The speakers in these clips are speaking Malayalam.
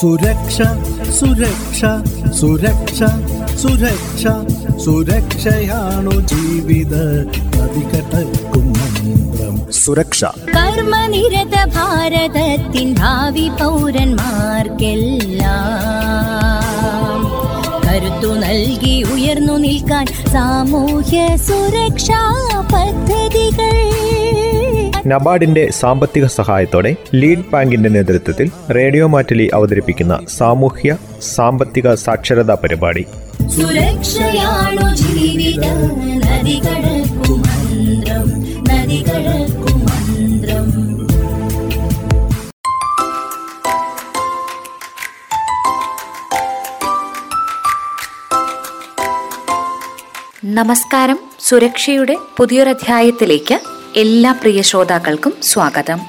സുരക്ഷ സുരക്ഷ സുരക്ഷ സുരക്ഷ സുരക്ഷയാണു ജീവിത നദികടക്കും മന്ത്രം. സുരക്ഷ. കർമ്മനിരത ഭാരതത്തിൻ ഭാവി പൗരന്മാർക്കെല്ലാം കരുത്തു നൽകി ഉയർന്നു നിൽക്കാൻ സാമൂഹ്യ സുരക്ഷാ പദ്ധതികൾ നബാർഡിന്റെ സാമ്പത്തിക സഹായത്തോടെ ലീഡ് ബാങ്കിന്റെ നേതൃത്വത്തിൽ റേഡിയോ മാറ്റലി അവതരിപ്പിക്കുന്ന സാമൂഹ്യ സാമ്പത്തിക സാക്ഷരതാ പരിപാടി. സുരക്ഷയാണു ജീവിത. നമസ്കാരം. സുരക്ഷയുടെ പുതിയൊരധ്യായത്തിലേക്ക് എല്ലാ പ്രിയ ശ്രോതാക്കൾക്കും സ്വാഗതം.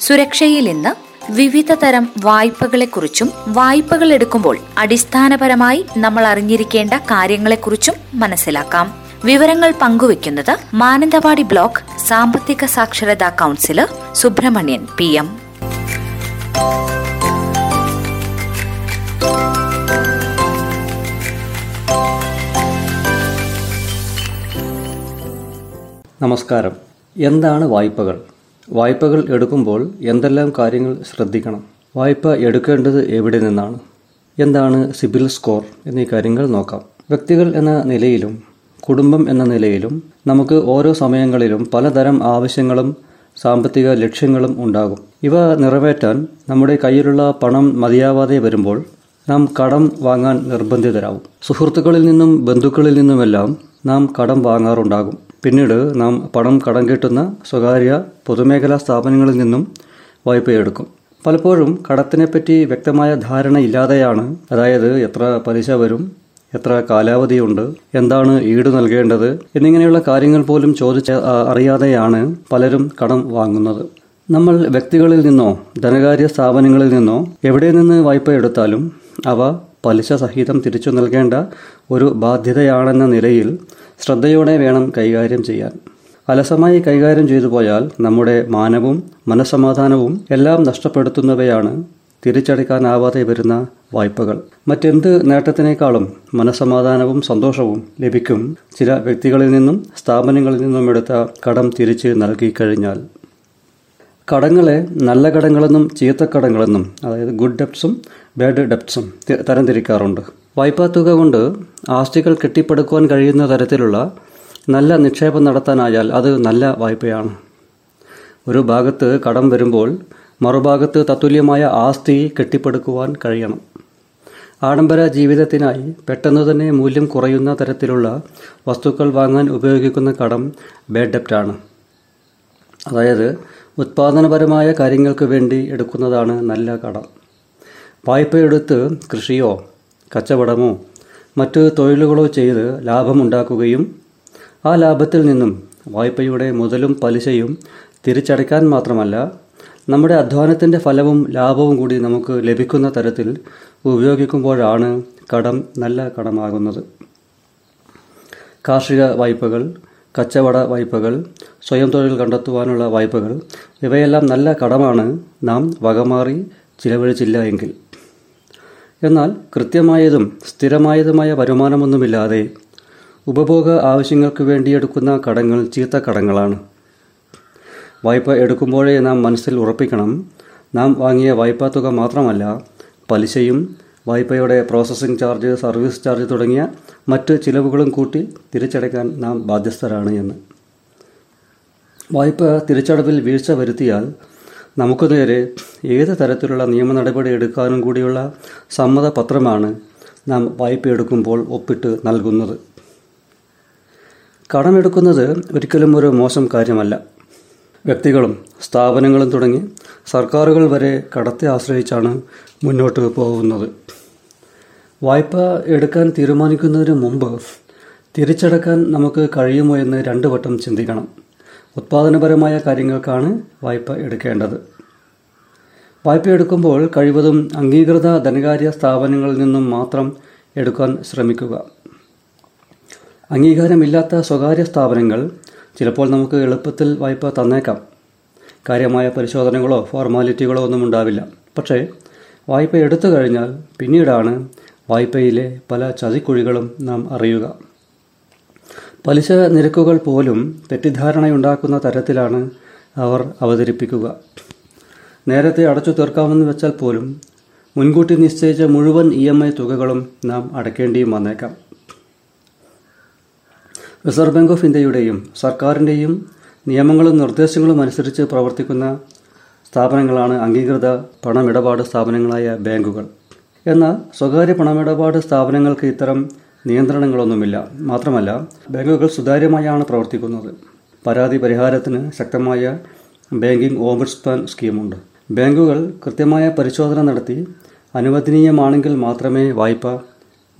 സുരക്ഷയിൽ ഇന്ന് വിവിധ തരം വായ്പകളെക്കുറിച്ചും വായ്പകൾ എടുക്കുമ്പോൾ അടിസ്ഥാനപരമായി നമ്മൾ അറിഞ്ഞിരിക്കേണ്ട കാര്യങ്ങളെക്കുറിച്ചും മനസ്സിലാക്കാം. വിവരങ്ങൾ പങ്കുവെക്കുന്നത് മാനന്തവാടി ബ്ലോക്ക് സാമ്പത്തിക സാക്ഷരതാ കൗൺസിലർ സുബ്രഹ്മണ്യൻ പി എം. നമസ്കാരം. എന്താണ് വായ്പകൾ? വായ്പകൾ എടുക്കുമ്പോൾ എന്തെല്ലാം കാര്യങ്ങൾ ശ്രദ്ധിക്കണം? വായ്പ എടുക്കേണ്ടത് എവിടെ നിന്നാണ്? എന്താണ് സിബിൽ സ്കോർ എന്നീ കാര്യങ്ങൾ നോക്കാം. വ്യക്തികൾ എന്ന നിലയിലും കുടുംബം എന്ന നിലയിലും നമുക്ക് ഓരോ സമയങ്ങളിലും പലതരം ആവശ്യങ്ങളും സാമ്പത്തിക ലക്ഷ്യങ്ങളും ഉണ്ടാകും. ഇവ നിറവേറ്റാൻ നമ്മുടെ കയ്യിലുള്ള പണം മതിയാവാതെ വരുമ്പോൾ നാം കടം വാങ്ങാൻ നിർബന്ധിതരാകും സുഹൃത്തുക്കളിൽ നിന്നും ബന്ധുക്കളിൽ നിന്നുമെല്ലാം നാം കടം വാങ്ങാറുണ്ടാകും. പിന്നീട് നാം പണം കടം കിട്ടുന്ന സ്വകാര്യ പൊതുമേഖലാ സ്ഥാപനങ്ങളിൽ നിന്നും വായ്പയെടുക്കും പലപ്പോഴും കടത്തിനെപ്പറ്റി വ്യക്തമായ ധാരണ ഇല്ലാതെയാണ് അതായത് എത്ര പലിശ വരും എത്ര കാലാവധിയുണ്ട് എന്താണ് ഈട് നൽകേണ്ടത് എന്നിങ്ങനെയുള്ള കാര്യങ്ങൾ പോലും ചോദിച്ച് അറിയാതെയാണ് പലരും കടം വാങ്ങുന്നത്. നമ്മൾ വ്യക്തികളിൽ നിന്നോ ധനകാര്യ സ്ഥാപനങ്ങളിൽ നിന്നോ എവിടെ നിന്ന് വായ്പ എടുത്താലും അവ പലിശ സഹിതം തിരിച്ചു നൽകേണ്ട ഒരു ബാധ്യതയാണെന്ന നിലയിൽ ശ്രദ്ധയോടെ വേണം കൈകാര്യം ചെയ്യാൻ. അലസമായി കൈകാര്യം ചെയ്തു പോയാൽ നമ്മുടെ മാനവും മനസ്സമാധാനവും എല്ലാം നഷ്ടപ്പെടുത്തുന്നവയാണ് തിരിച്ചടയ്ക്കാനാവാതെ വരുന്ന വായ്പകൾ. മറ്റെന്ത് നേട്ടത്തിനേക്കാളും മനസ്സമാധാനവും സന്തോഷവും ലഭിക്കും ചില വ്യക്തികളിൽ നിന്നും സ്ഥാപനങ്ങളിൽ നിന്നും എടുത്ത കടം തിരിച്ച് നൽകി കഴിഞ്ഞാൽ കടങ്ങളെ നല്ല കടങ്ങളെന്നും ചീത്ത കടങ്ങളെന്നും അതായത് ഗുഡ് ഡെപ്സും ബാഡ് തി- തരംതിരിക്കാറുണ്ട്. വായ്പാ തുക കൊണ്ട് ആസ്തികൾ കെട്ടിപ്പടുക്കുവാൻ കഴിയുന്ന തരത്തിലുള്ള നല്ല നിക്ഷേപം നടത്താനായാൽ അത് നല്ല വായ്പയാണ്. ഒരു ഭാഗത്ത് കടം വരുമ്പോൾ മറുഭാഗത്ത് തത്തുല്യമായ ആസ്തി കെട്ടിപ്പടുക്കുവാൻ കഴിയണം. ആഡംബര ജീവിതത്തിനായി പെട്ടെന്ന് തന്നെ മൂല്യം കുറയുന്ന തരത്തിലുള്ള വസ്തുക്കൾ വാങ്ങാൻ ഉപയോഗിക്കുന്ന കടം ബാഡ് ഡെപ്റ്റാണ് അതായത് ഉത്പാദനപരമായ കാര്യങ്ങൾക്ക് വേണ്ടി എടുക്കുന്നതാണ് നല്ല കടം. വായ്പയെടുത്ത് കൃഷിയോ കച്ചവടമോ മറ്റ് തൊഴിലുകളോ ചെയ്ത് ലാഭമുണ്ടാക്കുകയും ആ ലാഭത്തിൽ നിന്നും വായ്പയുടെ മുതലും പലിശയും തിരിച്ചടയ്ക്കാൻ മാത്രമല്ല നമ്മുടെ അധ്വാനത്തിന്റെ ഫലവും ലാഭവും കൂടി നമുക്ക് ലഭിക്കുന്ന തരത്തിൽ ഉപയോഗിക്കുമ്പോഴാണ് കടം നല്ല കടമാകുന്നത്. കാർഷിക വായ്പകൾ കച്ചവട വായ്പകൾ സ്വയം തൊഴിൽ കണ്ടെത്തുവാനുള്ള വായ്പകൾ ഇവയെല്ലാം നല്ല കടമാണ്. നാം വകമാറി ചിലവഴിച്ചില്ല എങ്കിൽ. എന്നാൽ കൃത്യമായതും സ്ഥിരമായതുമായ വരുമാനമൊന്നുമില്ലാതെ ഉപഭോഗ ആവശ്യങ്ങൾക്ക് വേണ്ടി എടുക്കുന്ന കടങ്ങൾ ചീത്ത കടങ്ങളാണ്. വായ്പ എടുക്കുമ്പോഴേ നാം മനസ്സിൽ ഉറപ്പിക്കണം. നാം വാങ്ങിയ വായ്പാ തുക മാത്രമല്ല പലിശയും വായ്പയുടെ പ്രോസസ്സിംഗ് ചാർജ് സർവീസ് ചാർജ് തുടങ്ങിയ മറ്റ് ചിലവുകളും കൂട്ടി തിരിച്ചടയ്ക്കാൻ നാം ബാധ്യസ്ഥരാണ് എന്ന്. വായ്പ തിരിച്ചടവിൽ വീഴ്ച വരുത്തിയാൽ നമുക്ക് നേരെ ഏത് തരത്തിലുള്ള നിയമ നടപടി എടുക്കാനും കൂടിയുള്ള സമ്മതപത്രമാണ് നാം വായ്പ എടുക്കുമ്പോൾ ഒപ്പിട്ട് നൽകുന്നത്. കടമെടുക്കുന്നത് ഒരിക്കലും ഒരു മോശം കാര്യമല്ല. വ്യക്തികളും സ്ഥാപനങ്ങളും തുടങ്ങി സർക്കാരുകൾ വരെ കടത്തെ ആശ്രയിച്ചാണ് മുന്നോട്ട് പോകുന്നത്. വായ്പ എടുക്കാൻ തീരുമാനിക്കുന്നതിന് മുമ്പ് തിരിച്ചടക്കാൻ നമുക്ക് കഴിയുമോ എന്ന് രണ്ടു വട്ടം ചിന്തിക്കണം. ഉത്പാദനപരമായ കാര്യങ്ങൾക്കാണ് വായ്പ എടുക്കേണ്ടത്. വായ്പ എടുക്കുമ്പോൾ കഴിവതും അംഗീകൃത ധനകാര്യ സ്ഥാപനങ്ങളിൽ നിന്നും മാത്രം എടുക്കാൻ ശ്രമിക്കുക. അംഗീകാരമില്ലാത്ത സ്വകാര്യ സ്ഥാപനങ്ങൾ ചിലപ്പോൾ നമുക്ക് എളുപ്പത്തിൽ വായ്പ തന്നേക്കാം. കാര്യമായ പരിശോധനകളോ ഫോർമാലിറ്റികളോ ഒന്നും ഉണ്ടാവില്ല. പക്ഷേ വായ്പ എടുത്തു കഴിഞ്ഞാൽ പിന്നീടാണ് വായ്പയിലെ പല ചതിക്കുഴികളും നാം അറിയുക. പലിശ നിരക്കുകൾ പോലും തെറ്റിദ്ധാരണയുണ്ടാക്കുന്ന തരത്തിലാണ് അവർ അവതരിപ്പിക്കുക. നേരത്തെ അടച്ചു തീർക്കാമെന്ന് വെച്ചാൽ പോലും മുൻകൂട്ടി നിശ്ചയിച്ച മുഴുവൻ ഇ എം ഐ തുകകളും നാം അടയ്ക്കേണ്ടിയും വന്നേക്കാം. റിസർവ് ബാങ്ക് ഓഫ് ഇന്ത്യയുടെയും സർക്കാരിന്റെയും നിയമങ്ങളും നിർദ്ദേശങ്ങളും അനുസരിച്ച് പ്രവർത്തിക്കുന്ന സ്ഥാപനങ്ങളാണ് അംഗീകൃത പണമിടപാട് സ്ഥാപനങ്ങളായ ബാങ്കുകൾ. എന്നാൽ സ്വകാര്യ പണമിടപാട് സ്ഥാപനങ്ങൾക്ക് ഇത്തരം നിയന്ത്രണങ്ങളൊന്നുമില്ല. മാത്രമല്ല ബാങ്കുകൾ സുതാര്യമായാണ് പ്രവർത്തിക്കുന്നത്. പരാതി പരിഹാരത്തിന് ശക്തമായ ബാങ്കിംഗ് ഓംബുഡ്സ്മാൻ സ്കീമുണ്ട്. ബാങ്കുകൾ കൃത്യമായ പരിശോധന നടത്തി അനുവദനീയമാണെങ്കിൽ മാത്രമേ വായ്പ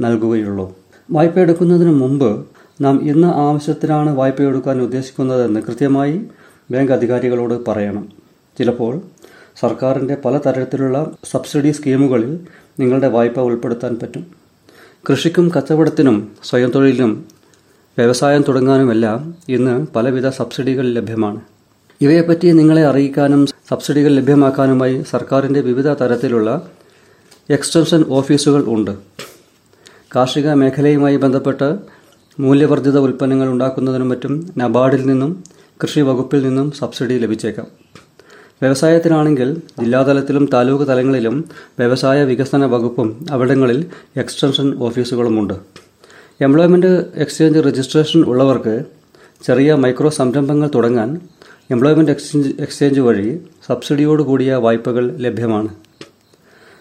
നൽകുകയുള്ളൂ. വായ്പ എടുക്കുന്നതിന് മുമ്പ് നാം ഇന്ന ആവശ്യത്തിനാണ് വായ്പ എടുക്കാൻ ഉദ്ദേശിക്കുന്നതെന്ന് കൃത്യമായി ബാങ്ക് അധികാരികളോട് പറയണം. ചിലപ്പോൾ സർക്കാരിന്റെ പലതരത്തിലുള്ള സബ്സിഡി സ്കീമുകളിൽ നിങ്ങളുടെ വായ്പ ഉൾപ്പെടുത്താൻ പറ്റും. കൃഷിക്കും കച്ചവടത്തിനും സ്വയം തൊഴിലിനും വ്യവസായം തുടങ്ങാനുമെല്ലാം ഇന്ന് പലവിധ സബ്സിഡികൾ ലഭ്യമാണ്. ഇവയെപ്പറ്റി നിങ്ങളെ അറിയിക്കാനും സബ്സിഡികൾ ലഭ്യമാക്കാനുമായി സർക്കാരിന്റെ വിവിധ തരത്തിലുള്ള എക്സ്റ്റൻഷൻ ഓഫീസുകൾ ഉണ്ട്. കാർഷിക മേഖലയുമായി ബന്ധപ്പെട്ട് മൂല്യവർദ്ധിത ഉൽപ്പന്നങ്ങൾ ഉണ്ടാക്കുന്നതിനും മറ്റും നബാർഡിൽ നിന്നും കൃഷി വകുപ്പിൽ നിന്നും സബ്സിഡി ലഭിച്ചേക്കാം. വ്യവസായത്തിനാണെങ്കിൽ ജില്ലാതലത്തിലും താലൂക്ക് തലങ്ങളിലും വ്യവസായ വികസന വകുപ്പും അവിടങ്ങളിൽ എക്സ്റ്റൻഷൻ ഓഫീസുകളുമുണ്ട്. എംപ്ലോയ്മെന്റ് എക്സ്ചേഞ്ച് രജിസ്ട്രേഷൻ ഉള്ളവർക്ക് ചെറിയ മൈക്രോ സംരംഭങ്ങൾ തുടങ്ങാൻ എംപ്ലോയ്മെന്റ് എക്സ്ചേഞ്ച് എക്സ്ചേഞ്ച് വഴി സബ്സിഡിയോട് കൂടിയ വായ്പകൾ ലഭ്യമാണ്.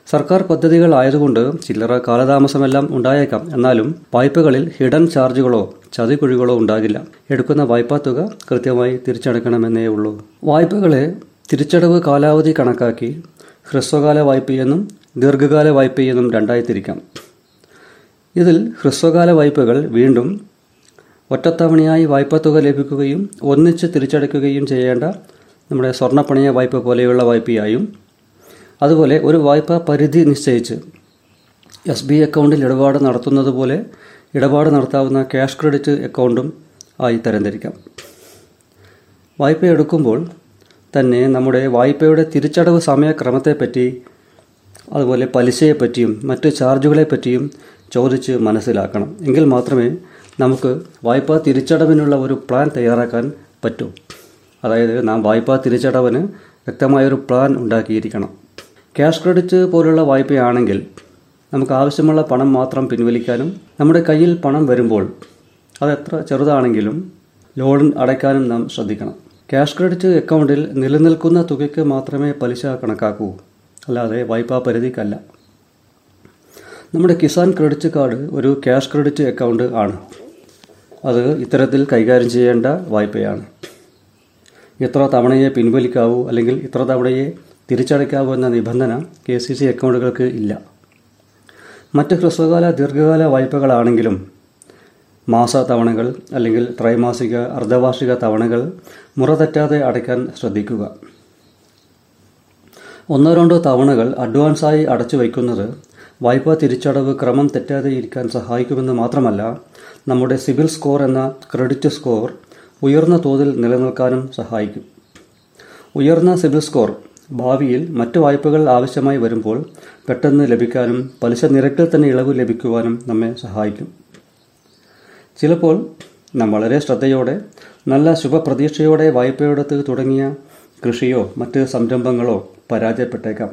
സർക്കാർ പദ്ധതികൾ ആയതുകൊണ്ട് ചില്ലറ കാലതാമസമെല്ലാം ഉണ്ടായേക്കാം. എന്നാലും വായ്പകളിൽ ഹിഡൻ ചാർജുകളോ ചതിക്കുഴികളോ ഉണ്ടാകില്ല. എടുക്കുന്ന വായ്പാ തുക കൃത്യമായി തിരിച്ചടക്കണമെന്നേ ഉള്ളൂ. വായ്പകളെ തിരിച്ചടവ് കാലാവധി കണക്കാക്കി ഹ്രസ്വകാല വായ്പയെന്നും ദീർഘകാല വായ്പയെന്നും രണ്ടായി തിരിക്കാം. ഇതിൽ ഹ്രസ്വകാല വായ്പകൾ വീണ്ടും ഒറ്റത്തവണയായി വായ്പത്തുക തുക ലഭിക്കുകയും ഒന്നിച്ച് തിരിച്ചടയ്ക്കുകയും ചെയ്യേണ്ട നമ്മുടെ സ്വർണപ്പണയ വായ്പ പോലെയുള്ള വായ്പയായും അതുപോലെ ഒരു വായ്പ പരിധി നിശ്ചയിച്ച് എസ് ബി അക്കൗണ്ടിൽ ഇടപാട് നടത്തുന്നത് പോലെ ഇടപാട് നടത്താവുന്ന ക്യാഷ് ക്രെഡിറ്റ് അക്കൗണ്ടും ആയി തരംതിരിക്കാം. വായ്പ എടുക്കുമ്പോൾ തന്നെ നമ്മുടെ വായ്പയുടെ തിരിച്ചടവ് സമയക്രമത്തെപ്പറ്റി അതുപോലെ പലിശയെപ്പറ്റിയും മറ്റ് ചാർജുകളെപ്പറ്റിയും ചോദിച്ച് മനസ്സിലാക്കണം. എങ്കിൽ മാത്രമേ നമുക്ക് വായ്പാ തിരിച്ചടവിനുള്ള ഒരു പ്ലാൻ തയ്യാറാക്കാൻ പറ്റൂ. അതായത് നാം വായ്പാ തിരിച്ചടവിന് വ്യക്തമായൊരു പ്ലാൻ ഉണ്ടാക്കിയിരിക്കണം. ക്യാഷ് ക്രെഡിറ്റ് പോലുള്ള വായ്പയാണെങ്കിൽ നമുക്ക് ആവശ്യമുള്ള പണം മാത്രം പിൻവലിക്കാനും നമ്മുടെ കയ്യിൽ പണം വരുമ്പോൾ അതെത്ര ചെറുതാണെങ്കിലും ലോൺ അടയ്ക്കാനും നാം ശ്രദ്ധിക്കണം. ക്യാഷ് ക്രെഡിറ്റ് അക്കൗണ്ടിൽ നിലനിൽക്കുന്ന തുകയ്ക്ക് മാത്രമേ പലിശ കണക്കാക്കൂ. അല്ലാതെ വായ്പാ പരിധിക്കല്ല. നമ്മുടെ കിസാൻ ക്രെഡിറ്റ് കാർഡ് ഒരു ക്യാഷ് ക്രെഡിറ്റ് അക്കൗണ്ട് ആണ്. അത് ഇത്തരത്തിൽ കൈകാര്യം ചെയ്യേണ്ട വായ്പയാണ്. എത്ര തവണയെ പിൻവലിക്കാവൂ അല്ലെങ്കിൽ ഇത്ര തവണയെ തിരിച്ചടയ്ക്കാവൂ എന്ന നിബന്ധന കെ സി സി അക്കൗണ്ടുകൾക്ക് ഇല്ല. മറ്റ് ഹ്രസ്വകാല ദീർഘകാല വായ്പകളാണെങ്കിലും മാസ തവണകൾ അല്ലെങ്കിൽ ത്രൈമാസിക അർദ്ധവാർഷിക തവണകൾ മുറ തെറ്റാതെ അടയ്ക്കാൻ ശ്രദ്ധിക്കുക. ഒന്നോ രണ്ടോ തവണകൾ അഡ്വാൻസായി അടച്ചു വയ്ക്കുന്നത് വായ്പാ തിരിച്ചടവ് ക്രമം തെറ്റാതെ ഇരിക്കാൻ സഹായിക്കുമെന്ന് മാത്രമല്ല നമ്മുടെ സിവിൽ സ്കോർ എന്ന ക്രെഡിറ്റ് സ്കോർ ഉയർന്ന തോതിൽ നിലനിൽക്കാനും സഹായിക്കും. ഉയർന്ന സിബിൽ സ്കോർ ഭാവിയിൽ മറ്റ് വായ്പകൾ ആവശ്യമായി വരുമ്പോൾ പെട്ടെന്ന് ലഭിക്കാനും പലിശ നിരക്കിൽ തന്നെ ഇളവ് ലഭിക്കുവാനും നമ്മെ സഹായിക്കും. ചിലപ്പോൾ നാം വളരെ ശ്രദ്ധയോടെ നല്ല ശുഭപ്രതീക്ഷയോടെ വായ്പയെടുത്ത് തുടങ്ങിയ കൃഷിയോ മറ്റ് സംരംഭങ്ങളോ പരാജയപ്പെട്ടേക്കാം.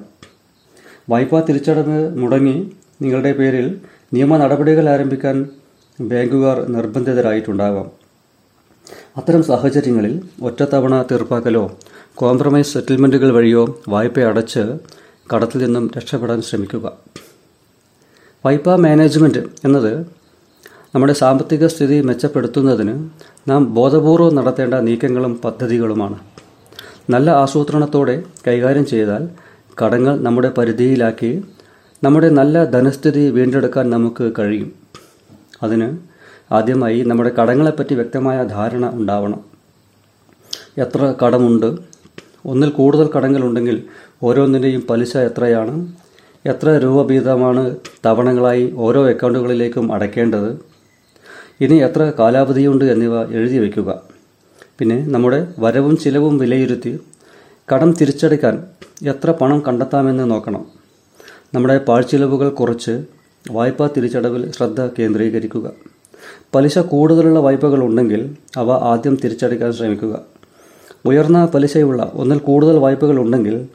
വായ്പാ തിരിച്ചടവ് മുടങ്ങി നിങ്ങളുടെ പേരിൽ നിയമ നടപടികൾ ആരംഭിക്കാൻ ബാങ്കുകാർ നിർബന്ധിതരായിട്ടുണ്ടാകാം അത്തരം സാഹചര്യങ്ങളിൽ ഒറ്റത്തവണ തീർപ്പാക്കലോ കോംപ്രമൈസ് സെറ്റിൽമെന്റുകൾ വഴിയോ വായ്പ അടച്ച് കടത്തിൽ നിന്നും രക്ഷപ്പെടാൻ ശ്രമിക്കുക. വായ്പാ മാനേജ്മെന്റ് എന്നത് നമ്മുടെ സാമ്പത്തിക സ്ഥിതി മെച്ചപ്പെടുത്തുന്നതിന് നാം ബോധപൂർവം നടത്തേണ്ട നീക്കങ്ങളും പദ്ധതികളുമാണ്. നല്ല ആസൂത്രണത്തോടെ കൈകാര്യം ചെയ്താൽ കടങ്ങൾ നമ്മുടെ പരിധിയിലാക്കി നമ്മുടെ നല്ല ധനസ്ഥിതി വീണ്ടെടുക്കാൻ നമുക്ക് കഴിയും. അതിന് ആദ്യമായി നമ്മുടെ കടങ്ങളെപ്പറ്റി വ്യക്തമായ ധാരണ ഉണ്ടാവണം. എത്ര കടമുണ്ട്? ഒന്നിൽ കൂടുതൽ കടങ്ങളുണ്ടെങ്കിൽ ഓരോന്നിന്റെയും പലിശ എത്രയാണ്? എത്ര രൂപ വീതമാണ് തവണകളായി ഓരോ അക്കൗണ്ടുകളിലേക്കും അടയ്ക്കേണ്ടത്? ഇനി എത്ര കാലാവധിയുണ്ട് എന്നിവ എഴുതി വയ്ക്കുക. പിന്നെ നമ്മുടെ വരവും ചിലവും വിലയിരുത്തി കടം തിരിച്ചടയ്ക്കാൻ എത്ര പണം കണ്ടെത്താമെന്ന് നോക്കണം. നമ്മുടെ പാഴ്ചിലവുകൾ കുറച്ച് വായ്പാ തിരിച്ചടവിൽ ശ്രദ്ധ കേന്ദ്രീകരിക്കുക. പലിശ കൂടുതലുള്ള വായ്പകൾ ഉണ്ടെങ്കിൽ അവ ആദ്യം തിരിച്ചടയ്ക്കാൻ ശ്രമിക്കുക. ഉയർന്ന പലിശയുള്ള ഒന്നിൽ കൂടുതൽ വായ്പകൾ ഉണ്ടെങ്കിൽ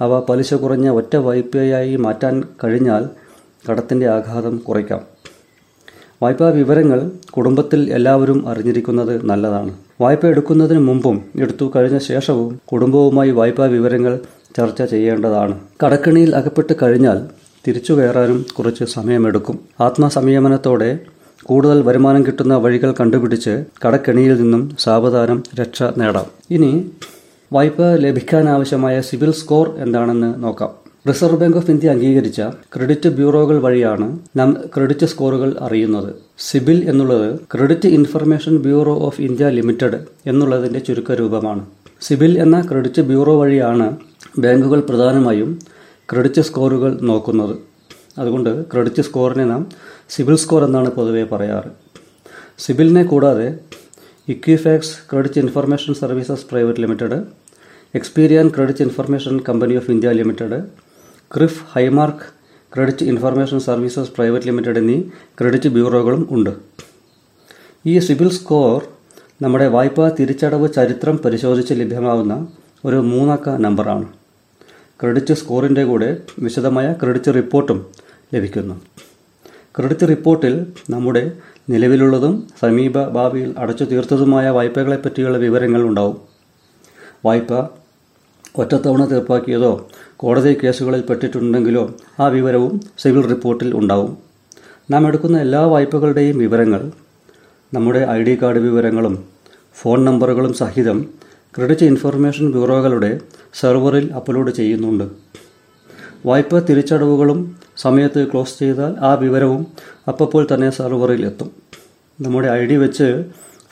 അവ പലിശ കുറഞ്ഞ ഒറ്റ വായ്പയായി മാറ്റാൻ കഴിഞ്ഞാൽ കടത്തിന്റെ ആഘാതം കുറയ്ക്കാം. വായ്പാ വിവരങ്ങൾ കുടുംബത്തിൽ എല്ലാവരും അറിഞ്ഞിരിക്കുന്നത് നല്ലതാണ്. വായ്പ എടുക്കുന്നതിന് മുമ്പും എടുത്തു കഴിഞ്ഞ ശേഷവും കുടുംബവുമായി വായ്പാ വിവരങ്ങൾ ചർച്ച ചെയ്യേണ്ടതാണ്. കടക്കണിയിൽ അകപ്പെട്ട് കഴിഞ്ഞാൽ തിരിച്ചു കയറാനും കുറച്ച് സമയമെടുക്കും. ആത്മസംയമനത്തോടെ കൂടുതൽ വരുമാനം കിട്ടുന്ന വഴികൾ കണ്ടുപിടിച്ച് കടക്കെണിയിൽ നിന്നും സാവധാനം രക്ഷ നേടാം. ഇനി വായ്പ ലഭിക്കാനാവശ്യമായ സിവിൽ സ്കോർ എന്താണെന്ന് നോക്കാം. റിസർവ് ബാങ്ക് ഓഫ് ഇന്ത്യ അംഗീകരിച്ച ക്രെഡിറ്റ് ബ്യൂറോകൾ വഴിയാണ് നാം ക്രെഡിറ്റ് സ്കോറുകൾ അറിയുന്നത്. സിബിൽ എന്നുള്ളത് credit information bureau of India limited എന്നുള്ളതിന്റെ ചുരുക്കരൂപമാണ് സിബിൽ എന്ന ക്രെഡിറ്റ് ബ്യൂറോ വഴിയാണ് ബാങ്കുകൾ പ്രധാനമായും ക്രെഡിറ്റ് സ്കോറുകൾ നോക്കുന്നത്. അതുകൊണ്ട് ക്രെഡിറ്റ് സ്കോറിനെ നാം സിബിൽ സ്കോർ എന്നാണ് പൊതുവെ പറയാറ്. സിബിലിനെ കൂടാതെ Equifax credit information services private limited Experian credit information company of India limited CRIF Highmark credit information services private limited എന്നീ ക്രെഡിറ്റ് ബ്യൂറോകളും ഉണ്ട്. ഈ സിബിൽ സ്കോർ നമ്മുടെ വായ്പാ തിരിച്ചടവ് ചരിത്രം പരിശോധിച്ച് ലഭ്യമാവുന്ന ഒരു മൂന്നക്ക നമ്പറാണ്. ക്രെഡിറ്റ് സ്കോറിന്റെ കൂടെ വിശദമായ ക്രെഡിറ്റ് റിപ്പോർട്ടും ലഭിക്കുന്നു. ക്രെഡിറ്റ് റിപ്പോർട്ടിൽ നമ്മുടെ നിലവിലുള്ളതും സമീപ ഭാവിയിൽ അടച്ചു തീർത്തതുമായ വായ്പകളെ പറ്റിയുള്ള വിവരങ്ങൾ ഉണ്ടാവും. വായ്പ ഒറ്റത്തവണ തീർപ്പാക്കിയതോ കോടതി കേസുകളിൽ പെട്ടിട്ടുണ്ടെങ്കിലോ ആ വിവരവും സിവിൽ റിപ്പോർട്ടിൽ ഉണ്ടാവും. നാം എടുക്കുന്ന എല്ലാ വായ്പകളുടെയും വിവരങ്ങൾ നമ്മുടെ ഐ ഡി കാർഡ് വിവരങ്ങളും ഫോൺ നമ്പറുകളും സഹിതം ക്രെഡിറ്റ് ഇൻഫർമേഷൻ ബ്യൂറോകളുടെ സെർവറിൽ അപ്ലോഡ് ചെയ്യുന്നുണ്ട്. വായ്പ തിരിച്ചടവുകളും സമയത്ത് ക്ലോസ് ചെയ്താൽ ആ വിവരവും അപ്പോൾ തന്നെ സെർവറിൽ എത്തും. നമ്മുടെ ഐ ഡി വെച്ച്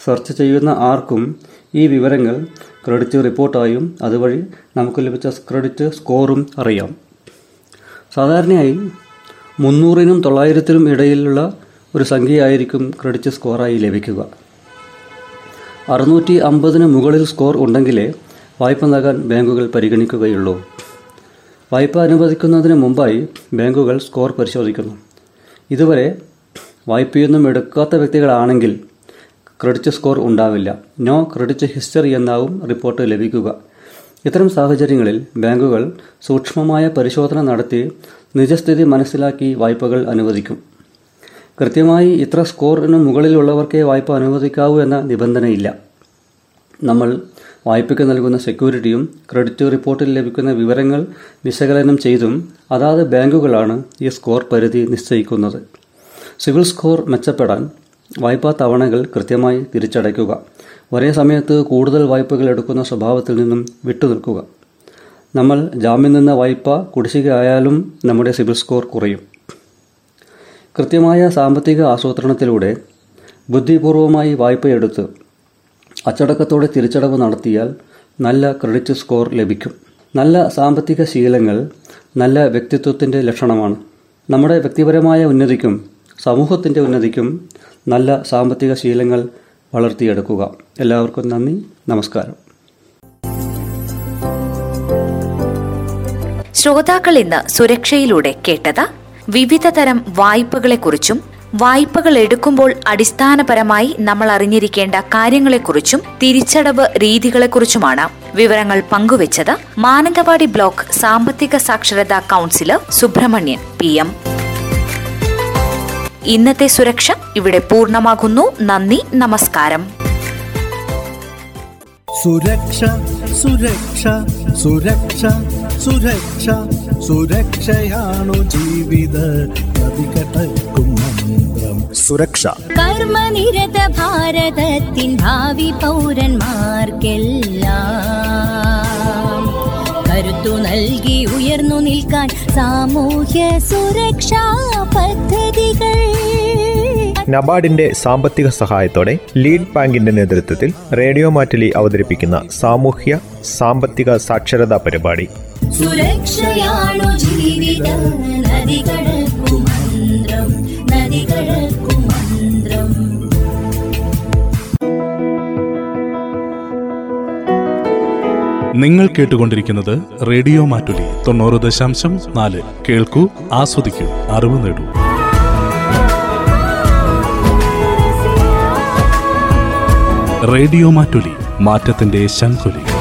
സെർച്ച് ചെയ്യുന്ന ആർക്കും ഈ വിവരങ്ങൾ ക്രെഡിറ്റ് റിപ്പോർട്ടായും അതുവഴി നമുക്ക് ലഭിച്ച ക്രെഡിറ്റ് സ്കോറും അറിയാം. സാധാരണയായി മുന്നൂറിനും തൊള്ളായിരത്തിനും ഇടയിലുള്ള ഒരു സംഖ്യയായിരിക്കും ക്രെഡിറ്റ് സ്കോറായി ലഭിക്കുക. അറുന്നൂറ്റി അമ്പതിന് മുകളിൽ സ്കോർ ഉണ്ടെങ്കിലേ വായ്പ നൽകാൻ ബാങ്കുകൾ പരിഗണിക്കുകയുള്ളൂ. വായ്പ അനുവദിക്കുന്നതിന് മുമ്പായി ബാങ്കുകൾ സ്കോർ പരിശോധിക്കുന്നു. ഇതുവരെ വായ്പയൊന്നും എടുക്കാത്ത വ്യക്തികളാണെങ്കിൽ ക്രെഡിറ്റ് സ്കോർ ഉണ്ടാവില്ല. നോ ക്രെഡിറ്റ് ഹിസ്റ്ററി എന്നാവും റിപ്പോർട്ട് ലഭിക്കുക. ഇത്തരം സാഹചര്യങ്ങളിൽ ബാങ്കുകൾ സൂക്ഷ്മമായ പരിശോധന നടത്തി നിജസ്ഥിതി മനസ്സിലാക്കി വായ്പകൾ അനുവദിക്കും. കൃത്യമായി ഇത്ര സ്കോറിന് മുകളിലുള്ളവർക്കേ വായ്പ അനുവദിക്കാവൂ എന്ന നിബന്ധനയില്ല. നമ്മൾ വായ്പയ്ക്ക് നൽകുന്ന സെക്യൂരിറ്റിയും ക്രെഡിറ്റ് റിപ്പോർട്ടിൽ ലഭിക്കുന്ന വിവരങ്ങൾ വിശകലനം ചെയ്തും അതാത് ബാങ്കുകളാണ് ഈ സ്കോർ പരിധി നിശ്ചയിക്കുന്നത്. സിവിൽ സ്കോർ മെച്ചപ്പെടാൻ വായ്പാ തവണകൾ കൃത്യമായി തിരിച്ചടയ്ക്കുക. ഒരേ സമയത്ത് കൂടുതൽ വായ്പകൾ എടുക്കുന്ന സ്വഭാവത്തിൽ നിന്നും വിട്ടുനിൽക്കുക. നമ്മൾ ജാമ്യം നിന്ന വായ്പ കുടിശ്ശികയായാലും നമ്മുടെ സിബിൽ സ്കോർ കുറയും. കൃത്യമായ സാമ്പത്തിക ആസൂത്രണത്തിലൂടെ ബുദ്ധിപൂർവമായി വായ്പയെടുത്ത് അച്ചടക്കത്തോടെ തിരിച്ചടവ് നടത്തിയാൽ നല്ല ക്രെഡിറ്റ് സ്കോർ ലഭിക്കും. നല്ല സാമ്പത്തിക ശീലങ്ങൾ നല്ല വ്യക്തിത്വത്തിന്റെ ലക്ഷണമാണ്. നമ്മുടെ വ്യക്തിപരമായ ഉന്നതിക്കും സമൂഹത്തിന്റെ ഉന്നതിക്കും നല്ല സാമ്പത്തിക ശീലങ്ങൾ വളർത്തിയെടുക്കുക. എല്ലാവർക്കും നന്ദി നമസ്കാരം. ശ്രോതാക്കൾ ഇന്ന് സുരക്ഷയിലൂടെ കേട്ടത് വിവിധ തരം വായ്പകളെക്കുറിച്ചും വായ്പകൾ എടുക്കുമ്പോൾ അടിസ്ഥാനപരമായി നമ്മൾ അറിഞ്ഞിരിക്കേണ്ട കാര്യങ്ങളെക്കുറിച്ചും തിരിച്ചടവ് രീതികളെക്കുറിച്ചുമാണ് വിവരങ്ങൾ പങ്കുവച്ചത് മാനന്തവാടി ബ്ലോക്ക് സാമ്പത്തിക സാക്ഷരതാ കൗൺസിലർ സുബ്രഹ്മണ്യൻ പി ഇന്നത്തെ സുരക്ഷ ഇവിടെ പൂർണമാകുന്നു. നന്ദി നമസ്കാരം. സുരക്ഷ സുരക്ഷ സുരക്ഷ സുരക്ഷ സുരക്ഷയാണു ജീവിത മന്ത്രം. സുരക്ഷ. കർമ്മനിരത ഭാരതത്തിൻ ഭാവി പൗരന്മാർക്കെല്ലാം കരുത്തു നൽകി ഉയർന്നു നിൽക്കാൻ സാമൂഹ്യ സുരക്ഷാ പദ്ധതികൾ. നബാർഡിന്റെ സാമ്പത്തിക സഹായത്തോടെ ലീഡ് ബാങ്കിന്റെ നേതൃത്വത്തിൽ റേഡിയോ മാറ്റലി അവതരിപ്പിക്കുന്ന സാമൂഹ്യ സാമ്പത്തിക സാക്ഷരതാ പരിപാടി. സുരക്ഷയാണു ജീവിതം നദി നിങ്ങൾ കേട്ടുകൊണ്ടിരിക്കുന്നത് റേഡിയോ മാറ്റുലി തൊണ്ണൂറ് ദശാംശം നാല്. കേൾക്കൂ ആസ്വദിക്കൂ അറിവ് നേടൂ. റേഡിയോ മാറ്റുലി മാറ്റത്തിന്റെ ശംഖുലി.